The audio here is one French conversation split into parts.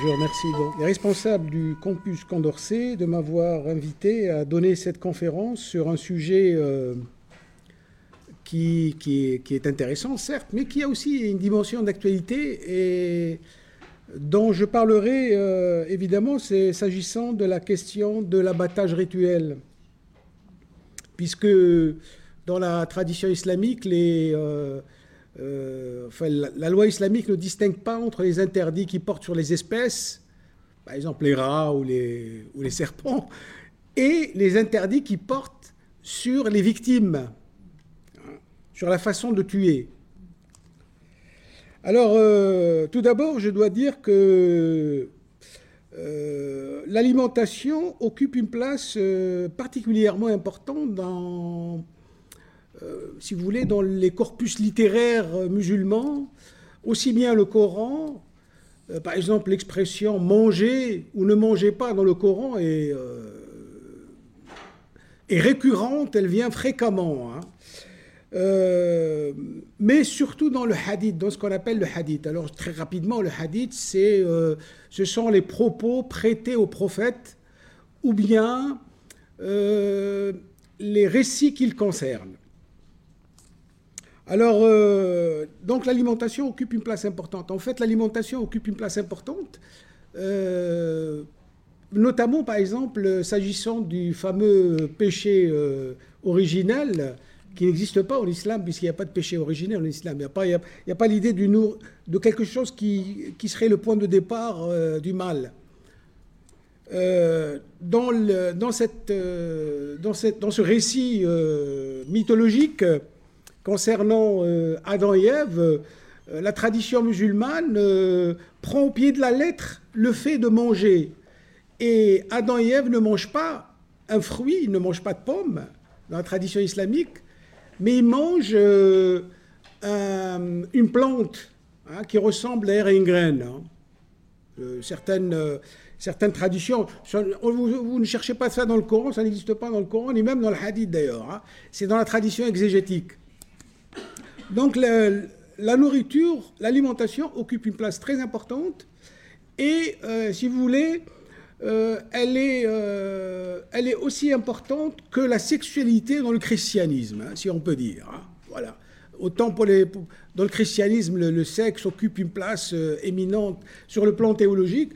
Je remercie les responsables du campus Condorcet de m'avoir invité à donner cette conférence sur un sujet euh, qui, est, intéressant, certes, mais qui a aussi une dimension d'actualité et dont je parlerai euh, évidemment, c'est s'agissant de la question de l'abattage rituel. Puisque dans la tradition islamique, euh, euh, la, loi islamique ne distingue pas entre les interdits qui portent sur les espèces, par exemple les rats ou les, serpents, et les interdits qui portent sur les victimes, sur la façon de tuer. Alors, euh, tout d'abord, je dois dire que euh, l'alimentation occupe une place particulièrement importante dans euh, si vous voulez, dans les corpus littéraires euh, musulmans, aussi bien le Coran, euh, par exemple l'expression manger ou ne mangez pas dans le Coran est, récurrente, elle vient fréquemment. Hein. Mais surtout dans le hadith, dans ce qu'on appelle le hadith. Alors très rapidement, le hadith, c'est, ce sont les propos prêtés au prophète ou bien les récits qu'il concerne. Alors, euh, donc l'alimentation occupe une place importante. En fait, l'alimentation occupe une place importante, euh, notamment par exemple s'agissant du fameux péché euh, originel qui n'existe pas en islam, puisqu'il n'y a pas de péché originel en islam. Il n'y a pas, l'idée de quelque chose qui, serait le point de départ du mal. Dans, dans, cette, dans, ce récit mythologique, concernant euh, Adam et Ève, euh, la tradition musulmane euh, prend au pied de la lettre le fait de manger. Et Adam et Ève ne mangent pas un fruit, ils ne mangent pas de pommes dans la tradition islamique, mais ils mangent une plante hein, qui ressemble à une graine. Hein. certaines, certaines traditions, vous, ne cherchez pas ça dans le Coran, ça n'existe pas dans le Coran, ni même dans le hadith d'ailleurs. Hein. C'est dans la tradition exégétique. Donc la, nourriture, l'alimentation occupe une place très importante et, euh, si vous voulez, euh, elle, est, euh, elle est aussi importante que la sexualité dans le christianisme, hein, si on peut dire. Hein. voilà. Autant dans le christianisme, le sexe occupe une place éminente sur le plan théologique,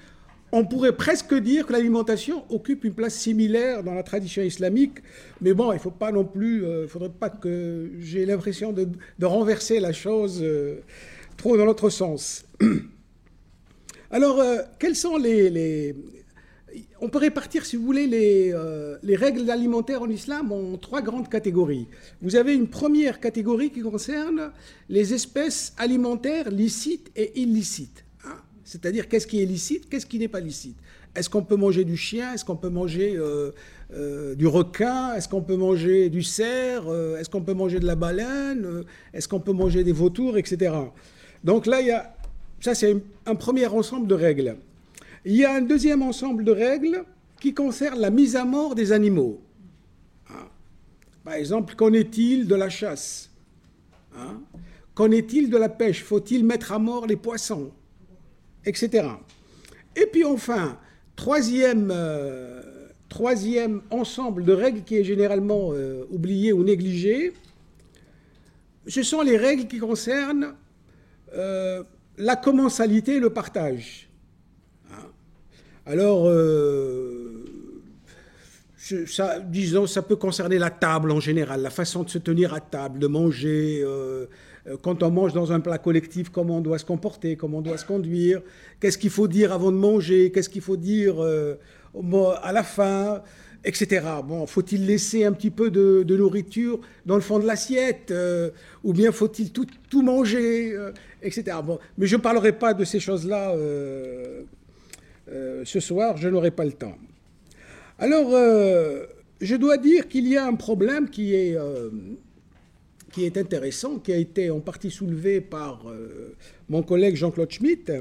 on pourrait presque dire que l'alimentation occupe une place similaire dans la tradition islamique, mais bon, il ne faut pas non plus, euh, faudrait pas que j'ai l'impression de, renverser la chose euh, trop dans l'autre sens. Alors, euh, quels sont les, On peut répartir, si vous voulez, les, les règles alimentaires en islam en trois grandes catégories. Vous avez une première catégorie qui concerne les espèces alimentaires licites et illicites. C'est-à-dire qu'est-ce qui est licite, qu'est-ce qui n'est pas licite? Est-ce qu'on peut manger du chien? Est-ce qu'on peut manger euh, euh, du requin? Est-ce qu'on peut manger du cerf? Euh, Est-ce qu'on peut manger de la baleine? Est-ce qu'on peut manger des vautours, etc. Donc là, il y a, ça c'est un premier ensemble de règles. Il y a un deuxième ensemble de règles qui concerne la mise à mort des animaux. Hein? Par exemple, qu'en est-il de la chasse? Hein? Qu'en est-il de la pêche? Faut-il mettre à mort les poissons? Etc. Et puis enfin, troisième, euh, troisième ensemble de règles qui est généralement euh, oublié ou négligé, ce sont les règles qui concernent euh, la commensalité et le partage. Alors, ça, disons, ça peut concerner la table en général, la façon de se tenir à table, de manger euh, quand on mange dans un plat collectif, comment on doit se comporter, comment on doit se conduire, qu'est-ce qu'il faut dire avant de manger, qu'est-ce qu'il faut dire euh, à la fin, etc. Bon, faut-il laisser un petit peu de, nourriture dans le fond de l'assiette, euh, ou bien faut-il tout, manger, etc. Mais je ne parlerai pas de ces choses-là ce soir, je n'aurai pas le temps. Alors, je dois dire qu'il y a un problème qui est est intéressant, qui a été en partie soulevé par euh, mon collègue Jean-Claude Schmitt,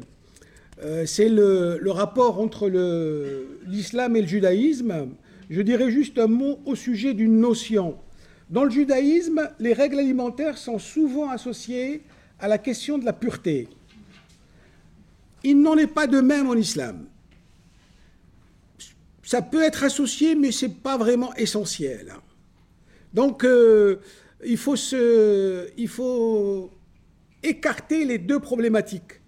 euh, c'est le, rapport entre l'islam et le judaïsme. Je dirais juste un mot au sujet d'une notion. Dans le judaïsme, les règles alimentaires sont souvent associées à la question de la pureté. Il n'en est pas de même en islam. Ça peut être associé, mais ce n'est pas vraiment essentiel. Donc, euh, il, faut écarter les deux problématiques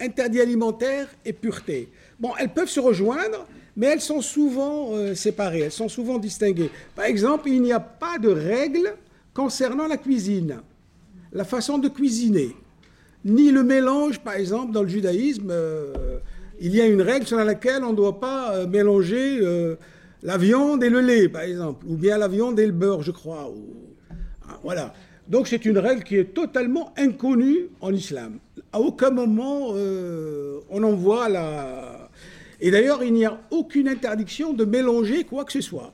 interdit alimentaire et pureté. Bon, elles peuvent se rejoindre, mais elles sont souvent euh, séparées, elles sont souvent distinguées. Par exemple, il n'y a pas de règle concernant la cuisine, la façon de cuisiner, ni le mélange, par exemple, dans le judaïsme. Euh, il y a une règle selon laquelle on ne doit pas euh, mélanger la viande et le lait, par exemple, ou bien la viande et le beurre, je crois. Ah, voilà. Donc c'est une règle qui est totalement inconnue en islam. À aucun moment euh, on en voit la... Et d'ailleurs, il n'y a aucune interdiction de mélanger quoi que ce soit.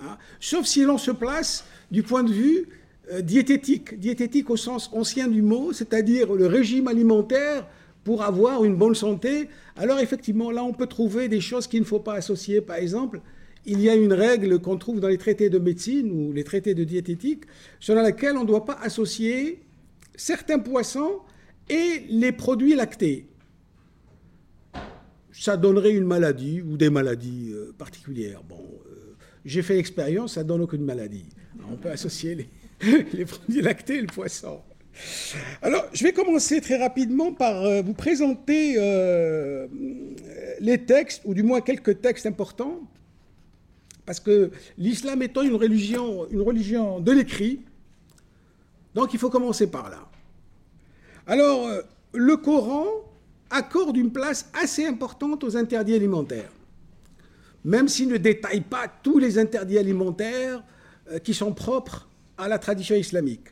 Hein. Sauf si l'on se place du point de vue euh, diététique. Diététique au sens ancien du mot, c'est-à-dire le régime alimentaire pour avoir une bonne santé. Alors effectivement, là, on peut trouver des choses qu'il ne faut pas associer. Par exemple, il y a une règle qu'on trouve dans les traités de médecine ou les traités de diététique, selon laquelle on ne doit pas associer certains poissons et les produits lactés. Ça donnerait une maladie ou des maladies euh, particulières. Bon, euh, j'ai fait l'expérience, ça donne aucune maladie. On peut associer les, produits lactés et le poisson. Alors, je vais commencer très rapidement par euh, vous présenter les textes, ou du moins quelques textes importants, parce que l'islam étant une religion, une religion de l'écrit, donc il faut commencer par là. Alors, euh, le Coran accorde une place assez importante aux interdits alimentaires, même s'il ne détaille pas tous les interdits alimentaires euh, qui sont propres à la tradition islamique.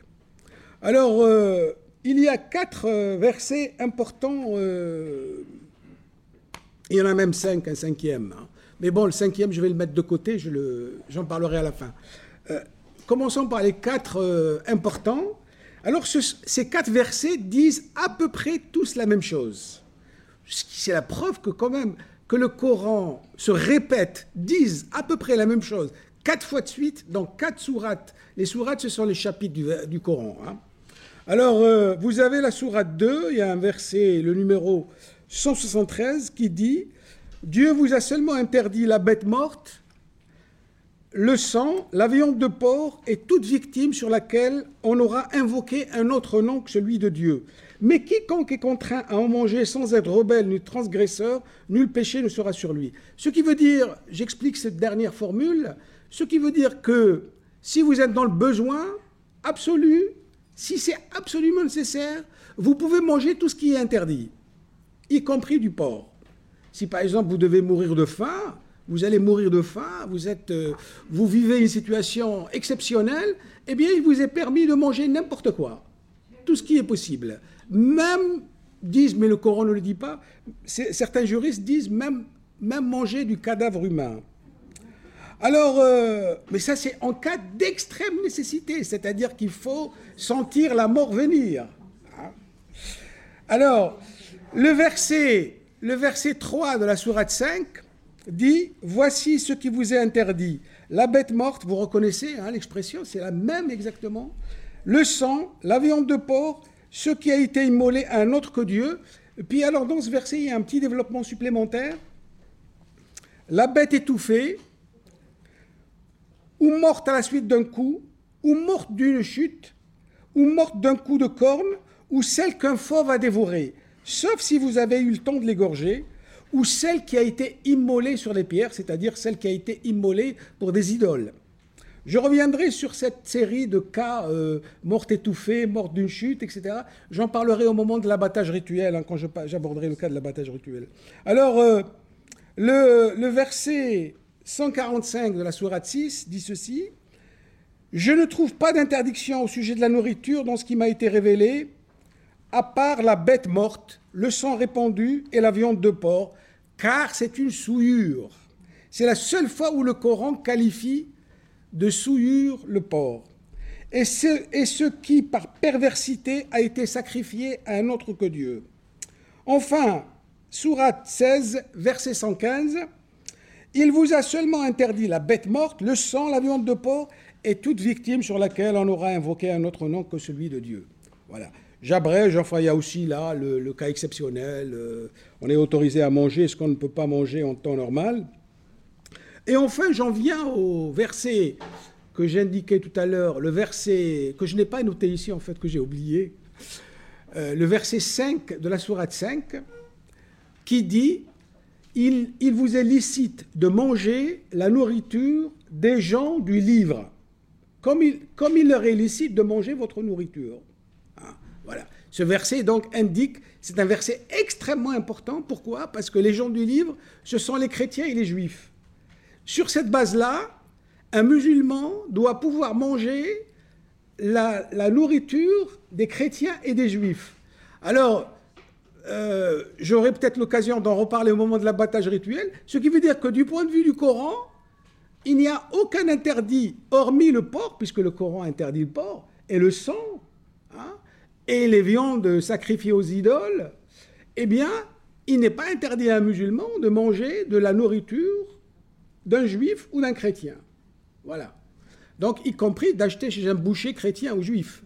Alors, euh, il y a quatre versets importants, il y en a même cinq, un cinquième. Hein. Mais bon, le cinquième, je vais le mettre de côté, j'en parlerai à la fin. Euh, commençons par les quatre euh, importants. Alors, ces quatre versets disent à peu près tous la même chose. C'est la preuve que quand même, que le Coran se répète, disent à peu près la même chose, quatre fois de suite, dans quatre sourates. Les sourates, ce sont les chapitres du, Coran. Hein. Alors, euh, vous avez la sourate 2, il y a un verset, le numéro 173, qui dit Dieu vous a seulement interdit la bête morte, le sang, la viande de porc et toute victime sur laquelle on aura invoqué un autre nom que celui de Dieu. Mais quiconque est contraint à en manger sans être rebelle ni transgresseur, nul péché ne sera sur lui. Ce qui veut dire, j'explique cette dernière formule, ce qui veut dire que si vous êtes dans le besoin absolu, si c'est absolument nécessaire, vous pouvez manger tout ce qui est interdit, y compris du porc. Si par exemple vous devez mourir de faim, vous allez mourir de faim, vous, êtes, euh, vous vivez une situation exceptionnelle, eh bien il vous est permis de manger n'importe quoi, tout ce qui est possible. Même, disent, mais le Coran ne le dit pas, certains juristes disent même, même manger du cadavre humain. Alors, euh, mais ça c'est en cas d'extrême nécessité, c'est-à-dire qu'il faut sentir la mort venir. Hein. Alors, le verset le verset 3 de la sourate 5 dit Voici ce qui vous est interdit. La bête morte, vous reconnaissez hein, l'expression, c'est la même exactement. Le sang, la viande de porc, ce qui a été immolé à un autre que Dieu. Puis alors dans ce verset, il y a un petit développement supplémentaire. La bête étouffée, ou morte à la suite d'un coup, ou morte d'une chute, ou morte d'un coup de corne, ou celle qu'un fauve a dévorée sauf si vous avez eu le temps de l'égorger, ou celle qui a été immolée sur les pierres, c'est-à-dire celle qui a été immolée pour des idoles. Je reviendrai sur cette série de cas euh, morte étouffée, morte d'une chute, etc. J'en parlerai au moment de l'abattage rituel, hein, quand j'aborderai le cas de l'abattage rituel. Alors, euh, le, le, verset 145 de la Sourate 6 dit ceci Je ne trouve pas d'interdiction au sujet de la nourriture dans ce qui m'a été révélé, à part la bête morte, le sang répandu et la viande de porc, car c'est une souillure. C'est la seule fois où le Coran qualifie de souillure le porc. Et ce, qui, par perversité, a été sacrifié à un autre que Dieu. Enfin, Sourate 16, verset 115. Il vous a seulement interdit la bête morte, le sang, la viande de porc et toute victime sur laquelle on aura invoqué un autre nom que celui de Dieu. Voilà. J'abrège, enfin il y a aussi là le, cas exceptionnel. Euh, on est autorisé à manger ce qu'on ne peut pas manger en temps normal. Et enfin, j'en viens au verset que j'indiquais tout à l'heure, le verset que je n'ai pas noté ici en fait, que j'ai oublié, euh, le verset 5 de la sourate 5, qui dit il, vous est licite de manger la nourriture des gens du livre, comme il, comme il leur est licite de manger votre nourriture. Hein, voilà. Ce verset donc indique, c'est un verset extrêmement important. Pourquoi? Parce que les gens du livre, ce sont les chrétiens et les juifs. Sur cette base-là, un musulman doit pouvoir manger la, nourriture des chrétiens et des juifs. Alors, euh, j'aurai peut-être l'occasion d'en reparler au moment de l'abattage rituel, ce qui veut dire que du point de vue du Coran, il n'y a aucun interdit, hormis le porc, puisque le Coran interdit le porc, et le sang, hein, et les viandes sacrifiées aux idoles, eh bien, il n'est pas interdit à un musulman de manger de la nourriture d'un juif ou d'un chrétien. Voilà. Donc, y compris d'acheter chez un boucher chrétien ou juif.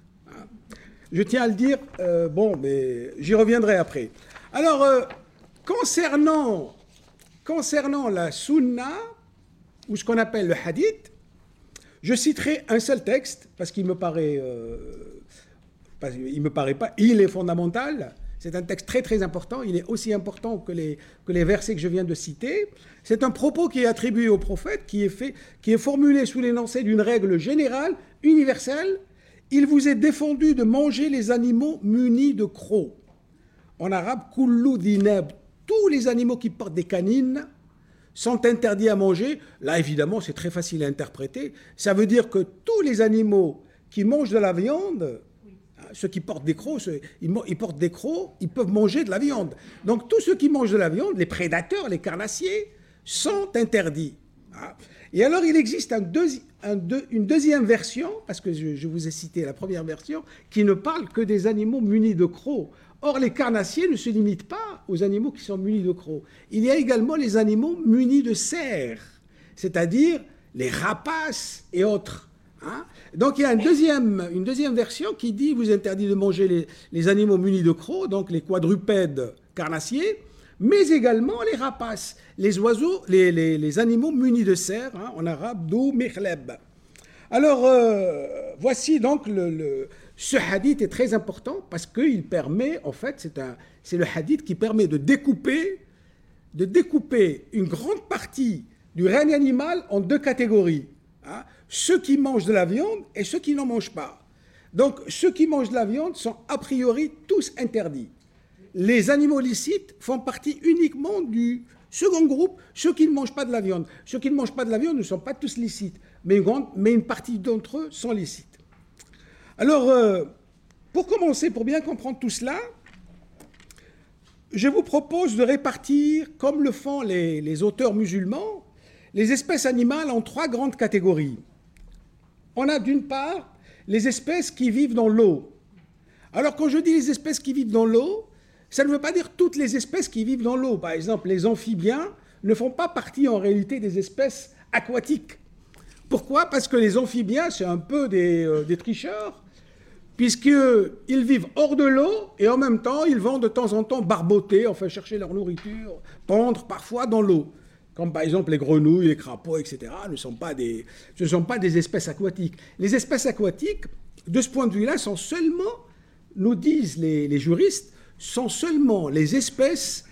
Je tiens à le dire, euh, bon, mais j'y reviendrai après. Alors, euh, concernant, concernant la sunna, ou ce qu'on appelle le hadith, je citerai un seul texte, parce qu'il me paraît, euh, il me paraît pas, il est fondamental, c'est un texte très très important, il est aussi important que les, que les versets que je viens de citer. C'est un propos qui est attribué au prophète, qui est, fait, qui est formulé sous l'énoncé d'une règle générale, universelle. Il vous est défendu de manger les animaux munis de crocs. En arabe, kullu dinab, tous les animaux qui portent des canines sont interdits à manger. Là, évidemment, c'est très facile à interpréter. Ça veut dire que tous les animaux qui mangent de la viande ceux qui portent des crocs, ils, portent des crocs, ils peuvent manger de la viande. Donc tous ceux qui mangent de la viande, les prédateurs, les carnassiers, sont interdits. Et alors il existe une deuxième version, parce que je, vous ai cité la première version, qui ne parle que des animaux munis de crocs. Or, les carnassiers ne se limitent pas aux animaux qui sont munis de crocs. Il y a également les animaux munis de cerfs, c'est-à-dire les rapaces et autres. Hein donc il y a une deuxième, une deuxième version qui dit vous interdit de manger les, animaux munis de crocs, donc les quadrupèdes carnassiers, mais également les rapaces, les oiseaux, les, animaux munis de cerfs, hein, en arabe dou mekhleb. Alors euh, voici donc le, ce hadith est très important parce qu'il permet, en fait, c'est le hadith qui permet de découper, de découper une grande partie du règne animal en deux catégories. Hein ceux qui mangent de la viande et ceux qui n'en mangent pas. Donc ceux qui mangent de la viande sont a priori tous interdits. Les animaux licites font partie uniquement du second groupe, ceux qui ne mangent pas de la viande. Ceux qui ne mangent pas de la viande ne sont pas tous licites, mais une, partie d'entre eux sont licites. Alors, euh, pour commencer, pour bien comprendre tout cela, je vous propose de répartir, comme le font les auteurs musulmans, les espèces animales en trois grandes catégories on a d'une part les espèces qui vivent dans l'eau. Alors quand je dis les espèces qui vivent dans l'eau, ça ne veut pas dire toutes les espèces qui vivent dans l'eau. Par exemple, les amphibiens ne font pas partie en réalité des espèces aquatiques. Pourquoi? Parce que les amphibiens, c'est un peu des, euh, des tricheurs, puisqu'ils vivent hors de l'eau et en même temps, ils vont de temps en temps barboter, enfin chercher leur nourriture, pendre parfois dans l'eau comme par exemple les grenouilles, les crapauds, etc., ne sont pas des, ce ne sont pas des espèces aquatiques. Les espèces aquatiques, de ce point de vue-là, sont seulement, nous disent les, juristes, sont seulement les espèces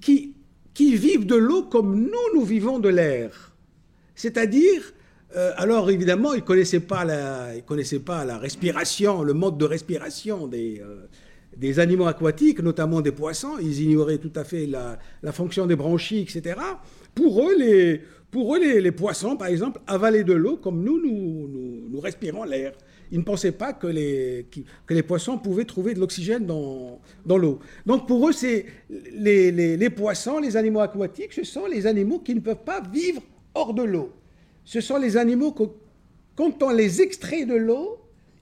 qui, qui vivent de l'eau comme nous, nous vivons de l'air. C'est-à-dire, euh, alors évidemment, ils ne connaissaient, pas la, connaissaient pas la respiration, le mode de respiration des, euh, des animaux aquatiques, notamment des poissons. Ils ignoraient tout à fait la, fonction des branchies, etc. Pour eux, les, pour eux les, poissons, par exemple, avalaient de l'eau comme nous, nous, nous, respirons l'air. Ils ne pensaient pas que les, que les poissons pouvaient trouver de l'oxygène dans, dans l'eau. Donc pour eux, c'est les, les, poissons, les animaux aquatiques, ce sont les animaux qui ne peuvent pas vivre hors de l'eau. Ce sont les animaux que, quand on les extrait de l'eau,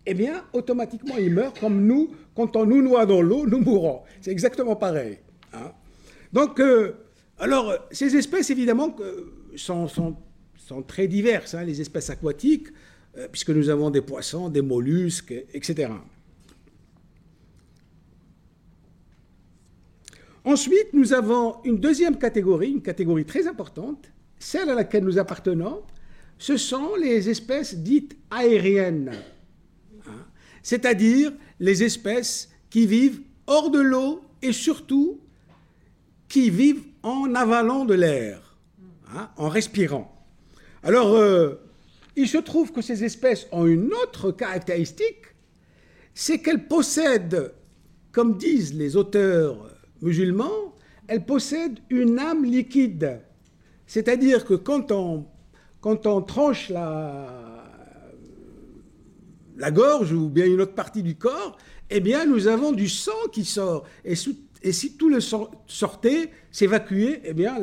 eh bien, automatiquement, ils meurent comme nous, quand on nous noie dans l'eau, nous mourrons. C'est exactement pareil. Hein. Donc, alors, ces espèces, évidemment, sont, sont, sont très diverses, hein, les espèces aquatiques, puisque nous avons des poissons, des mollusques, etc. Ensuite, nous avons une deuxième catégorie, une catégorie très importante, celle à laquelle nous appartenons, ce sont les espèces dites aériennes, hein. c'est-à-dire les espèces qui vivent hors de l'eau et surtout qui vivent en avalant de l'air, hein, en respirant. Alors, euh, il se trouve que ces espèces ont une autre caractéristique, c'est qu'elles possèdent, comme disent les auteurs musulmans, elle possède une âme liquide. C'est-à-dire que quand on, quand on tranche la, la gorge ou bien une autre partie du corps, eh bien, nous avons du sang qui sort. Et, et si tout le sang sortait, s'évacuait, eh bien,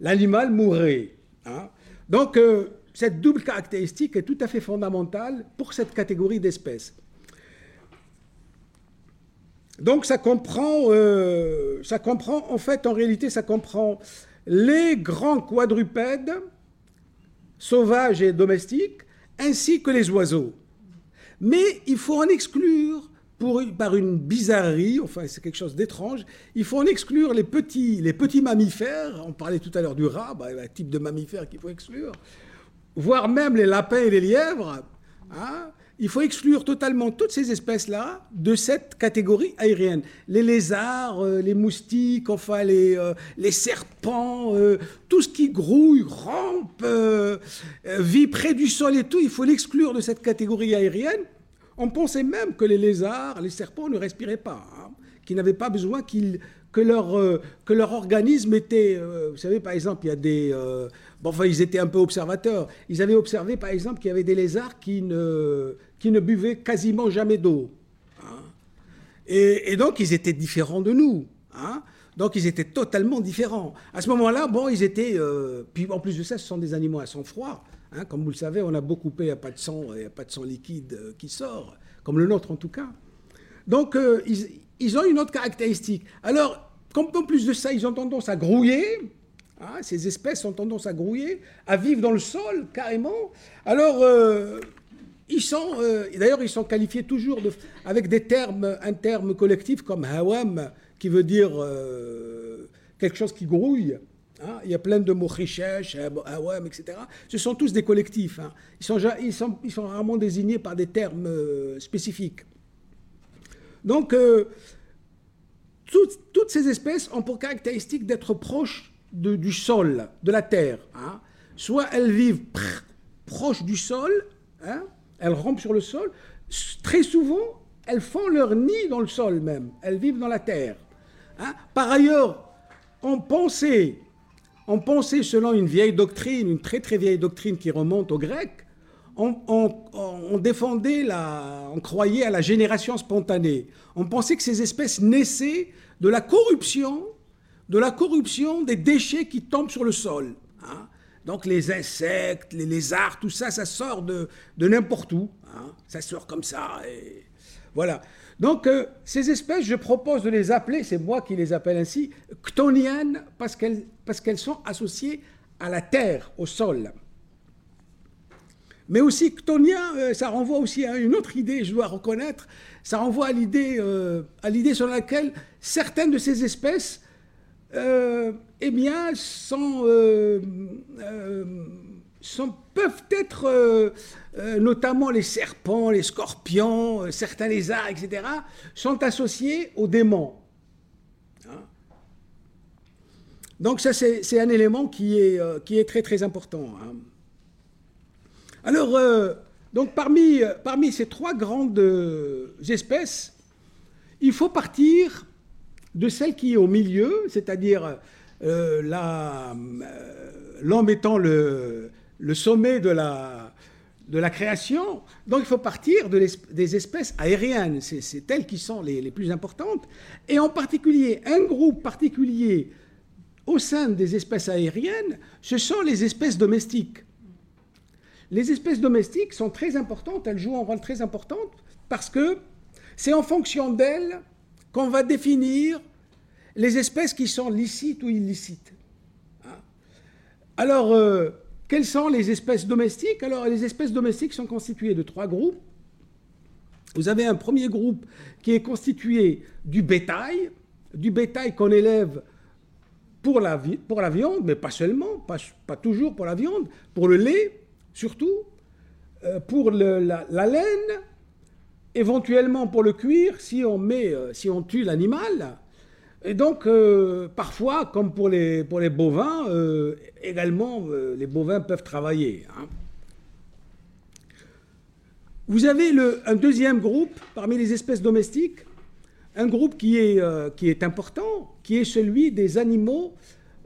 l'animal mourrait. Hein. Donc, euh, cette double caractéristique est tout à fait fondamentale pour cette catégorie d'espèces. Donc ça comprend, euh, ça comprend, en fait, en réalité, ça comprend les grands quadrupèdes, sauvages et domestiques, ainsi que les oiseaux. Mais il faut en exclure, par une bizarrerie, enfin c'est quelque chose d'étrange, il faut en exclure les petits, les petits mammifères, on parlait tout à l'heure du rat, bah, un type de mammifère qu'il faut exclure, voire même les lapins et les lièvres, hein, il faut exclure totalement toutes ces espèces-là de cette catégorie aérienne. Les lézards, euh, les moustiques, enfin les, euh, les serpents, euh, tout ce qui grouille, rampe, vit près du sol et tout, il faut l'exclure de cette catégorie aérienne. On pensait même que les lézards, les serpents ne respiraient pas, hein, qu'ils n'avaient pas besoin qu'ils que leur, euh, que leur organisme était... Euh, vous savez, par exemple, il y a des... Euh, bon, enfin, ils étaient un peu observateurs. Ils avaient observé, par exemple, qu'il y avait des lézards qui ne, qui ne buvaient quasiment jamais d'eau. Hein. Et, donc, ils étaient différents de nous. Hein. donc, ils étaient totalement différents. À ce moment-là, bon, ils étaient... puis, en plus de ça, ce sont des animaux à sang froid. Hein. comme vous le savez, on a beau couper, il n'y a pas de sang, il n'y a pas de sang liquide qui sort, comme le nôtre en tout cas. Donc, ils ils ont une autre caractéristique. Alors, comme en plus de ça, ils ont tendance à grouiller, hein, ces espèces ont tendance à grouiller, à vivre dans le sol carrément. Alors, euh, ils sont, euh, d'ailleurs, ils sont qualifiés toujours avec des termes, un terme collectif comme hawam, qui veut dire euh, quelque chose qui grouille. Hein. Il y a plein de mots richèches, hawam, etc. Ce sont tous des collectifs. Hein. Ils, sont, rarement désignés par des termes spécifiques. Donc, euh, toutes, ces espèces ont pour caractéristique d'être proches du sol, de la terre. Hein. Soit elles vivent proches du sol, hein, elles rampent sur le sol. Très souvent, elles font leur nid dans le sol même. Elles vivent dans la terre. Hein. Par ailleurs, on pensait, on pensait selon une vieille doctrine, une très très vieille doctrine qui remonte aux Grecs, on, défendait la, on croyait à la génération spontanée. On pensait que ces espèces naissaient de la corruption, de la corruption des déchets qui tombent sur le sol. Hein. Donc les insectes, les lézards, tout ça, ça sort de, n'importe où. Hein. Ça sort comme ça. Voilà. Donc euh, ces espèces, je propose de les appeler, c'est moi qui les appelle ainsi, ctoniennes, parce qu'elles sont associées à la terre, au sol. Mais aussi, ctonien, euh, ça renvoie aussi à une autre idée, je dois reconnaître. Ça renvoie à l'idée, euh, à l'idée sur laquelle certaines de ces espèces, euh, eh bien, peuvent être, notamment les serpents, les scorpions, certains lézards, etc., sont associés aux démons. Hein. Donc ça, c'est un élément qui est, qui est très très important. Hein. Alors, euh, donc parmi, ces trois grandes euh, espèces, il faut partir de celle qui est au milieu, c'est-à-dire euh, l'homme étant le, sommet de la, création. Donc il faut partir de des espèces aériennes, c'est elles qui sont les, plus importantes. Et en particulier, un groupe particulier au sein des espèces aériennes, ce sont les espèces domestiques. Les espèces domestiques sont très importantes, elles jouent un rôle très important parce que c'est en fonction d'elles qu'on va définir les espèces qui sont licites ou illicites. Hein. Alors, euh, quelles sont les espèces domestiques? Alors, les espèces domestiques sont constituées de trois groupes. Vous avez un premier groupe qui est constitué du bétail, du bétail qu'on élève pour la, viande, mais pas seulement, pas, toujours pour la viande, pour le lait surtout, euh, pour la, laine, éventuellement pour le cuir si on, met, euh, si on tue l'animal. Et donc, euh, parfois, comme pour les, pour les bovins, également, les bovins peuvent travailler. Hein. Vous avez le, un deuxième groupe parmi les espèces domestiques, un groupe qui est, qui est important, qui est celui des animaux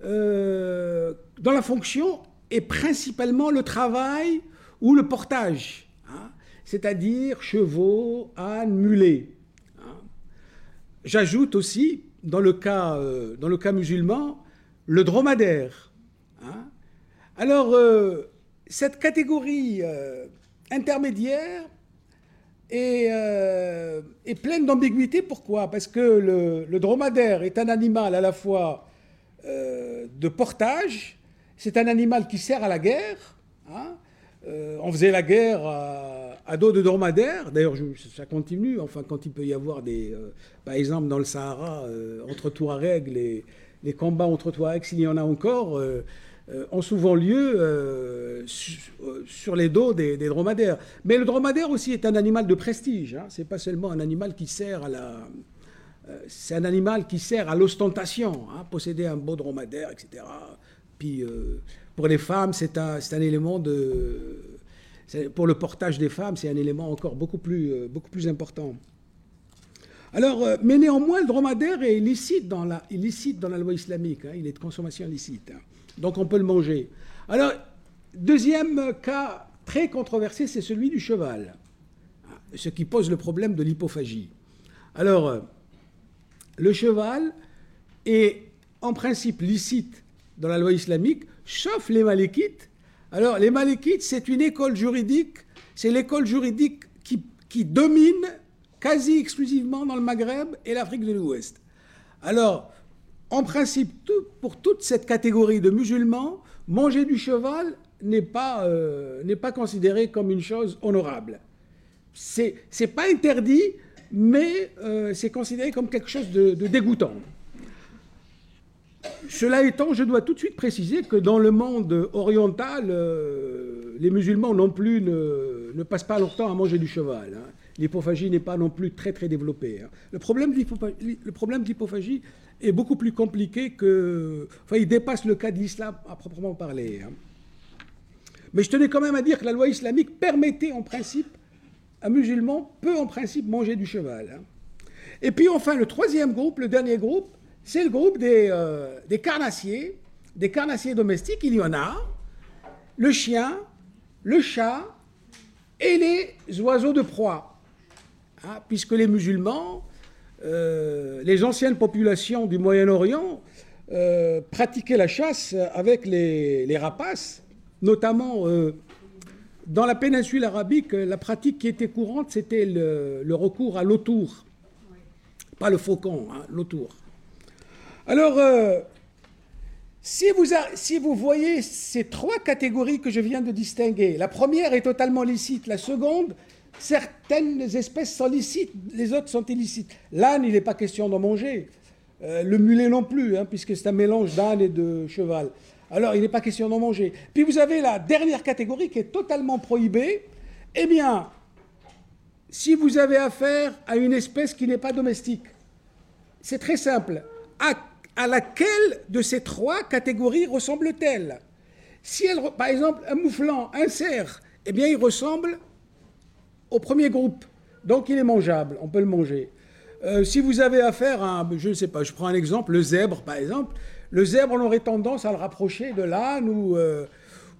dont la fonction est principalement le travail ou le portage, hein, c'est-à-dire chevaux, ânes, mulets. Hein. J'ajoute aussi, dans le, cas, euh, dans le cas musulman, le dromadaire. Hein. Alors, euh, cette catégorie euh, intermédiaire est, pleine d'ambiguïté. Pourquoi? Parce que le, dromadaire est un animal à la fois de portage, c'est un animal qui sert à la guerre, hein, euh, on faisait la guerre à, dos de dromadaire. D'ailleurs, ça continue. Enfin, quand il peut y avoir des, euh, par exemple, dans le Sahara, euh, entre Touaregs, les, les, combats entre Touaregs, s'il y en a encore, ont souvent lieu sur les dos des, dromadaires. Mais le dromadaire aussi est un animal de prestige. Hein. C'est pas seulement un animal qui sert à la, c'est un animal qui sert à l'ostentation. Hein. posséder un beau dromadaire, etc. Puis pour les femmes, c'est un, élément de. Pour le portage des femmes, c'est un élément encore beaucoup plus, euh, important. Alors, euh, mais néanmoins, le dromadaire est illicite dans la, loi islamique. Hein, il est de consommation illicite. Hein. donc, on peut le manger. Alors, deuxième cas très controversé, c'est celui du cheval. Hein, ce qui pose le problème de l'hypophagie. Alors, euh, le cheval est en principe licite dans la loi islamique sauf les Malékites. Alors, les Malékites, c'est une école juridique, c'est l'école juridique qui, qui, domine quasi exclusivement dans le Maghreb et l'Afrique de l'Ouest. Alors, en principe, pour toute cette catégorie de musulmans, manger du cheval n'est pas, euh, pas considéré comme une chose honorable. C'est n'est pas interdit, mais euh, c'est considéré comme quelque chose de dégoûtant. Cela étant, je dois tout de suite préciser que dans le monde oriental, euh, les musulmans non plus ne, passent pas leur temps à manger du cheval. Hein. L'hypophagie n'est pas non plus très très développée. Hein. Le problème de l'hypophagie est beaucoup plus compliqué que... Enfin, il dépasse le cas de l'islam à proprement parler. Hein. Mais je tenais quand même à dire que la loi islamique permettait en principe, un musulman peut en principe manger du cheval. Et puis enfin, le troisième groupe, le dernier groupe, c'est le groupe euh, des, carnassiers, des carnassiers domestiques, il y en a, le chien, le chat et les oiseaux de proie. Hein, puisque les musulmans, euh, les anciennes populations du Moyen-Orient euh, pratiquaient la chasse avec les, rapaces, notamment dans la péninsule arabique, la pratique qui était courante, c'était le, recours à l'autour. Pas le faucon, hein, l'autour. Alors, euh, si, vous voyez ces trois catégories que je viens de distinguer, la première est totalement licite, la seconde, certaines espèces sont licites, les autres sont illicites. L'âne, il n'est pas question d'en manger. Euh, le mulet non plus, hein, puisque c'est un mélange d'âne et de cheval. Alors, il n'est pas question d'en manger. Puis vous avez la dernière catégorie qui est totalement prohibée. Eh bien, si vous avez affaire à une espèce qui n'est pas domestique, c'est très simple. À laquelle de ces trois catégories ressemble-t-elle? Si elle, par exemple, un mouflant, un cerf, eh bien, il ressemble au premier groupe. Donc, il est mangeable, on peut le manger. Euh, si vous avez affaire à, je ne sais pas, je prends un exemple, le zèbre, par exemple. Le zèbre, on aurait tendance à le rapprocher de l'âne ou, euh,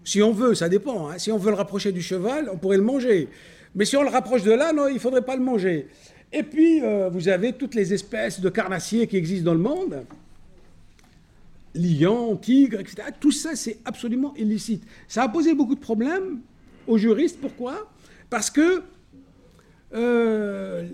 si on veut, ça dépend. Hein. si on veut le rapprocher du cheval, on pourrait le manger. Mais si on le rapproche de l'âne, il ne faudrait pas le manger. Et puis, euh, vous avez toutes les espèces de carnassiers qui existent dans le monde lions, tigres, etc. Tout ça, c'est absolument illicite. Ça a posé beaucoup de problèmes aux juristes. Pourquoi? Parce que euh,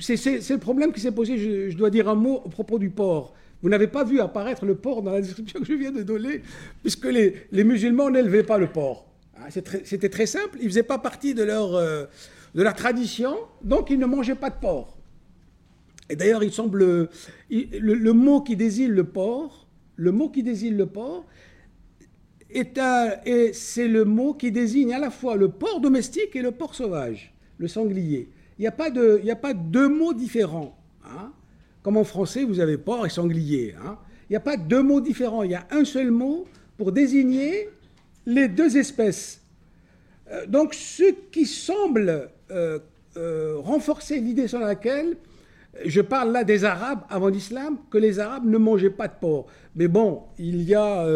c'est le problème qui s'est posé, je, dois dire un mot au propos du porc. Vous n'avez pas vu apparaître le porc dans la description que je viens de donner, puisque les, musulmans n'élevaient pas le porc. Ah, c'était très simple, il ne faisait pas partie de leur, euh, de la tradition, donc ils ne mangeaient pas de porc. Et d'ailleurs, il semble, le, mot qui désigne le porc, le mot qui désigne le porc, et c'est le mot qui désigne à la fois le porc domestique et le porc sauvage le sanglier. Il n'y a, pas de, a pas deux mots différents. Hein. Comme en français, vous avez porc et sanglier. Hein. Il n'y a pas deux mots différents. Il y a un seul mot pour désigner les deux espèces. Euh, donc, ce qui semble euh, euh, renforcer l'idée sur laquelle je parle là des Arabes avant l'islam, que les Arabes ne mangeaient pas de porc. Mais bon, il y a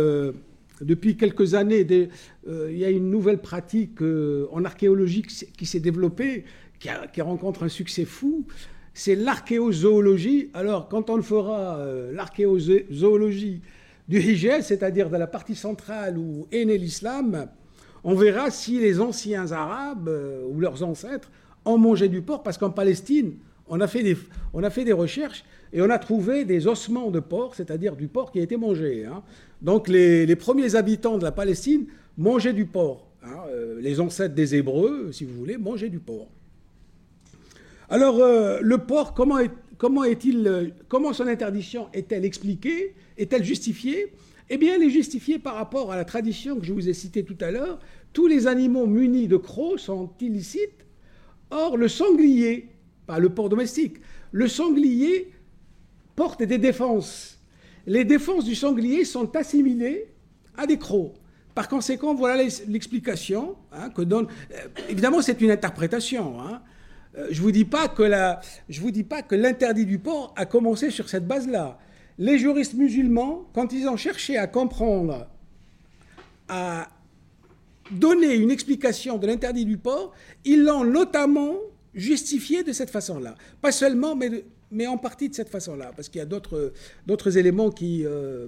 depuis quelques années, euh, il y a une nouvelle pratique euh, en archéologie qui s'est développée, qui, rencontre un succès fou. C'est l'archéozoologie. Alors, quand on fera, euh, l'archéozoologie du Hijaz, c'est-à-dire de la partie centrale où est né l'islam, on verra si les anciens Arabes ou leurs ancêtres ont mangé du porc, parce qu'en Palestine, on a, fait des, recherches et on a trouvé des ossements de porc, c'est-à-dire du porc qui a été mangé. Hein. Donc les, premiers habitants de la Palestine mangeaient du porc. Hein. Euh, les ancêtres des Hébreux, si vous voulez, mangeaient du porc. Alors euh, le porc, comment, euh, comment son interdiction est-elle expliquée Est-elle justifiée? Eh bien, elle est justifiée par rapport à la tradition que je vous ai citée tout à l'heure. Tous les animaux munis de crocs sont illicites. Or, le sanglier, le porc domestique, le sanglier porte des défenses les défenses du sanglier sont assimilées à des crocs. Par conséquent, voilà l'explication hein, que donne. Euh, évidemment, c'est une interprétation. Hein. Euh, je ne vous dis pas que l'interdit du porc a commencé sur cette base-là. Les juristes musulmans, quand ils ont cherché à comprendre, à donner une explication de l'interdit du porc, ils l'ont notamment justifié de cette façon-là. Pas seulement, mais mais en partie de cette façon-là, parce qu'il y a d'autres éléments qui, euh,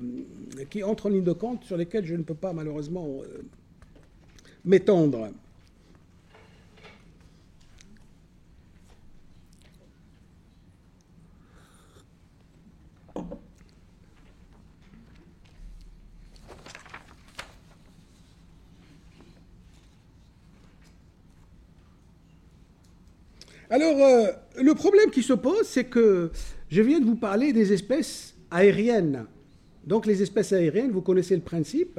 qui entrent en ligne de compte sur lesquels je ne peux pas malheureusement euh, m'étendre. Alors, euh, le problème qui se pose, c'est que je viens de vous parler des espèces aériennes. Donc, les espèces aériennes, vous connaissez le principe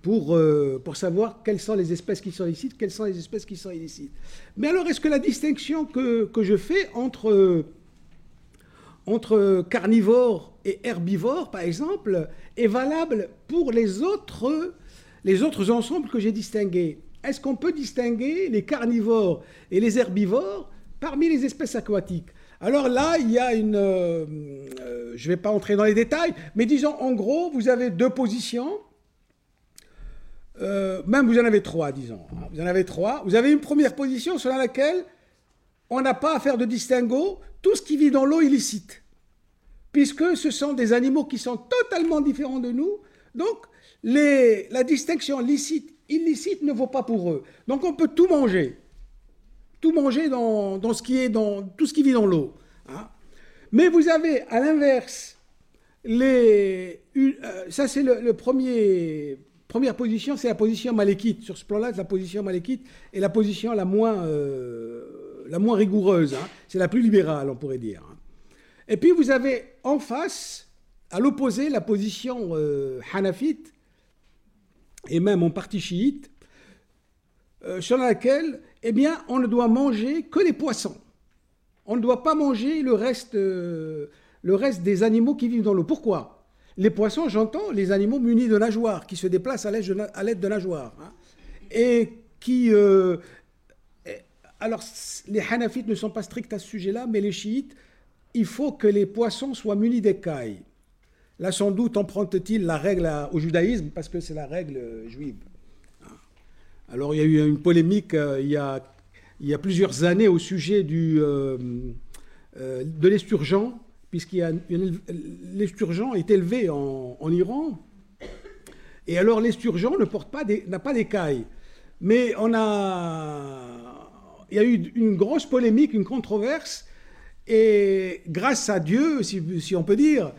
pour, euh, savoir quelles sont les espèces qui sont illicites, quelles sont les espèces qui sont illicites. Mais alors, est-ce que la distinction que, je fais entre, entre carnivores et herbivores, par exemple, est valable pour les autres, les autres ensembles que j'ai distingués? Est-ce qu'on peut distinguer les carnivores et les herbivores parmi les espèces aquatiques. Alors là, il y a une... Euh, euh, je ne vais pas entrer dans les détails, mais disons, en gros, vous avez deux positions. Euh, même vous en avez trois, disons. Hein. Vous en avez trois. Vous avez une première position selon laquelle on n'a pas à faire de distinguo. Tout ce qui vit dans l'eau illicite. Puisque ce sont des animaux qui sont totalement différents de nous. Donc, les, la distinction licite-illicite ne vaut pas pour eux. Donc, on peut tout manger tout manger dans, ce qui est dans tout ce qui vit dans l'eau. Hein. Mais vous avez à l'inverse les euh, ça c'est le, premier première position, c'est la position malékite. Sur ce plan-là, la position malékite est la position la moins euh, rigoureuse. Hein. C'est la plus libérale, on pourrait dire. Hein. Et puis vous avez en face, à l'opposé, la position euh, hanafite et même en partie chiite, sur laquelle eh bien, on ne doit manger que les poissons. On ne doit pas manger le reste, euh, des animaux qui vivent dans l'eau. Pourquoi? Les poissons, j'entends, les animaux munis de nageoires, qui se déplacent à l'aide de nageoires. Hein. et qui... Euh, alors, les hanafites ne sont pas stricts à ce sujet-là, mais les chiites, il faut que les poissons soient munis d'écailles. Là, sans doute, empruntent-ils la règle au judaïsme, parce que c'est la règle juive. Alors il y a eu une polémique euh, il, y a, plusieurs années au sujet du, euh, euh, de l'esturgeon, puisqu'il l'esturgeon est élevé en, Iran. Et alors l'esturgeon ne porte pas n'a pas d'écailles. Mais on a il y a eu une grosse polémique, une controverse, et grâce à Dieu, si, on peut dire,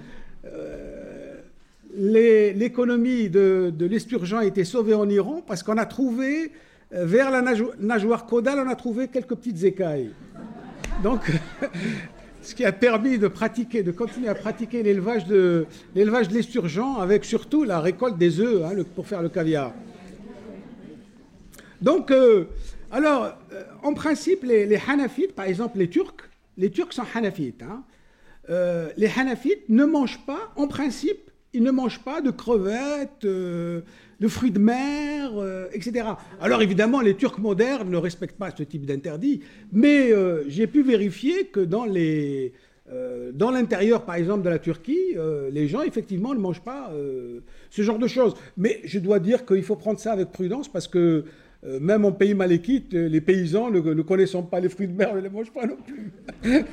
l'économie de, l'esturgeon a été sauvée en Iran parce qu'on a trouvé, euh, vers la nageoire caudale, on a trouvé quelques petites écailles. Donc, ce qui a permis de pratiquer, de continuer à pratiquer l'élevage de l'esturgeon avec surtout la récolte des œufs hein, pour faire le caviar. Donc, euh, alors, euh, en principe, les, Hanafites, par exemple les Turcs, les Turcs sont Hanafites. Hein. Les Hanafites ne mangent pas, en principe, ils ne mangent pas de crevettes, de fruits de mer, etc. Alors évidemment, les Turcs modernes ne respectent pas ce type d'interdit, mais j'ai pu vérifier que dans dans l'intérieur, par exemple, de la Turquie, les gens, effectivement, ne mangent pas ce genre de choses. Mais je dois dire qu'il faut prendre ça avec prudence parce que euh, même en pays maléquite, euh, les paysans ne, connaissant pas les fruits de mer ne les mangent pas non plus.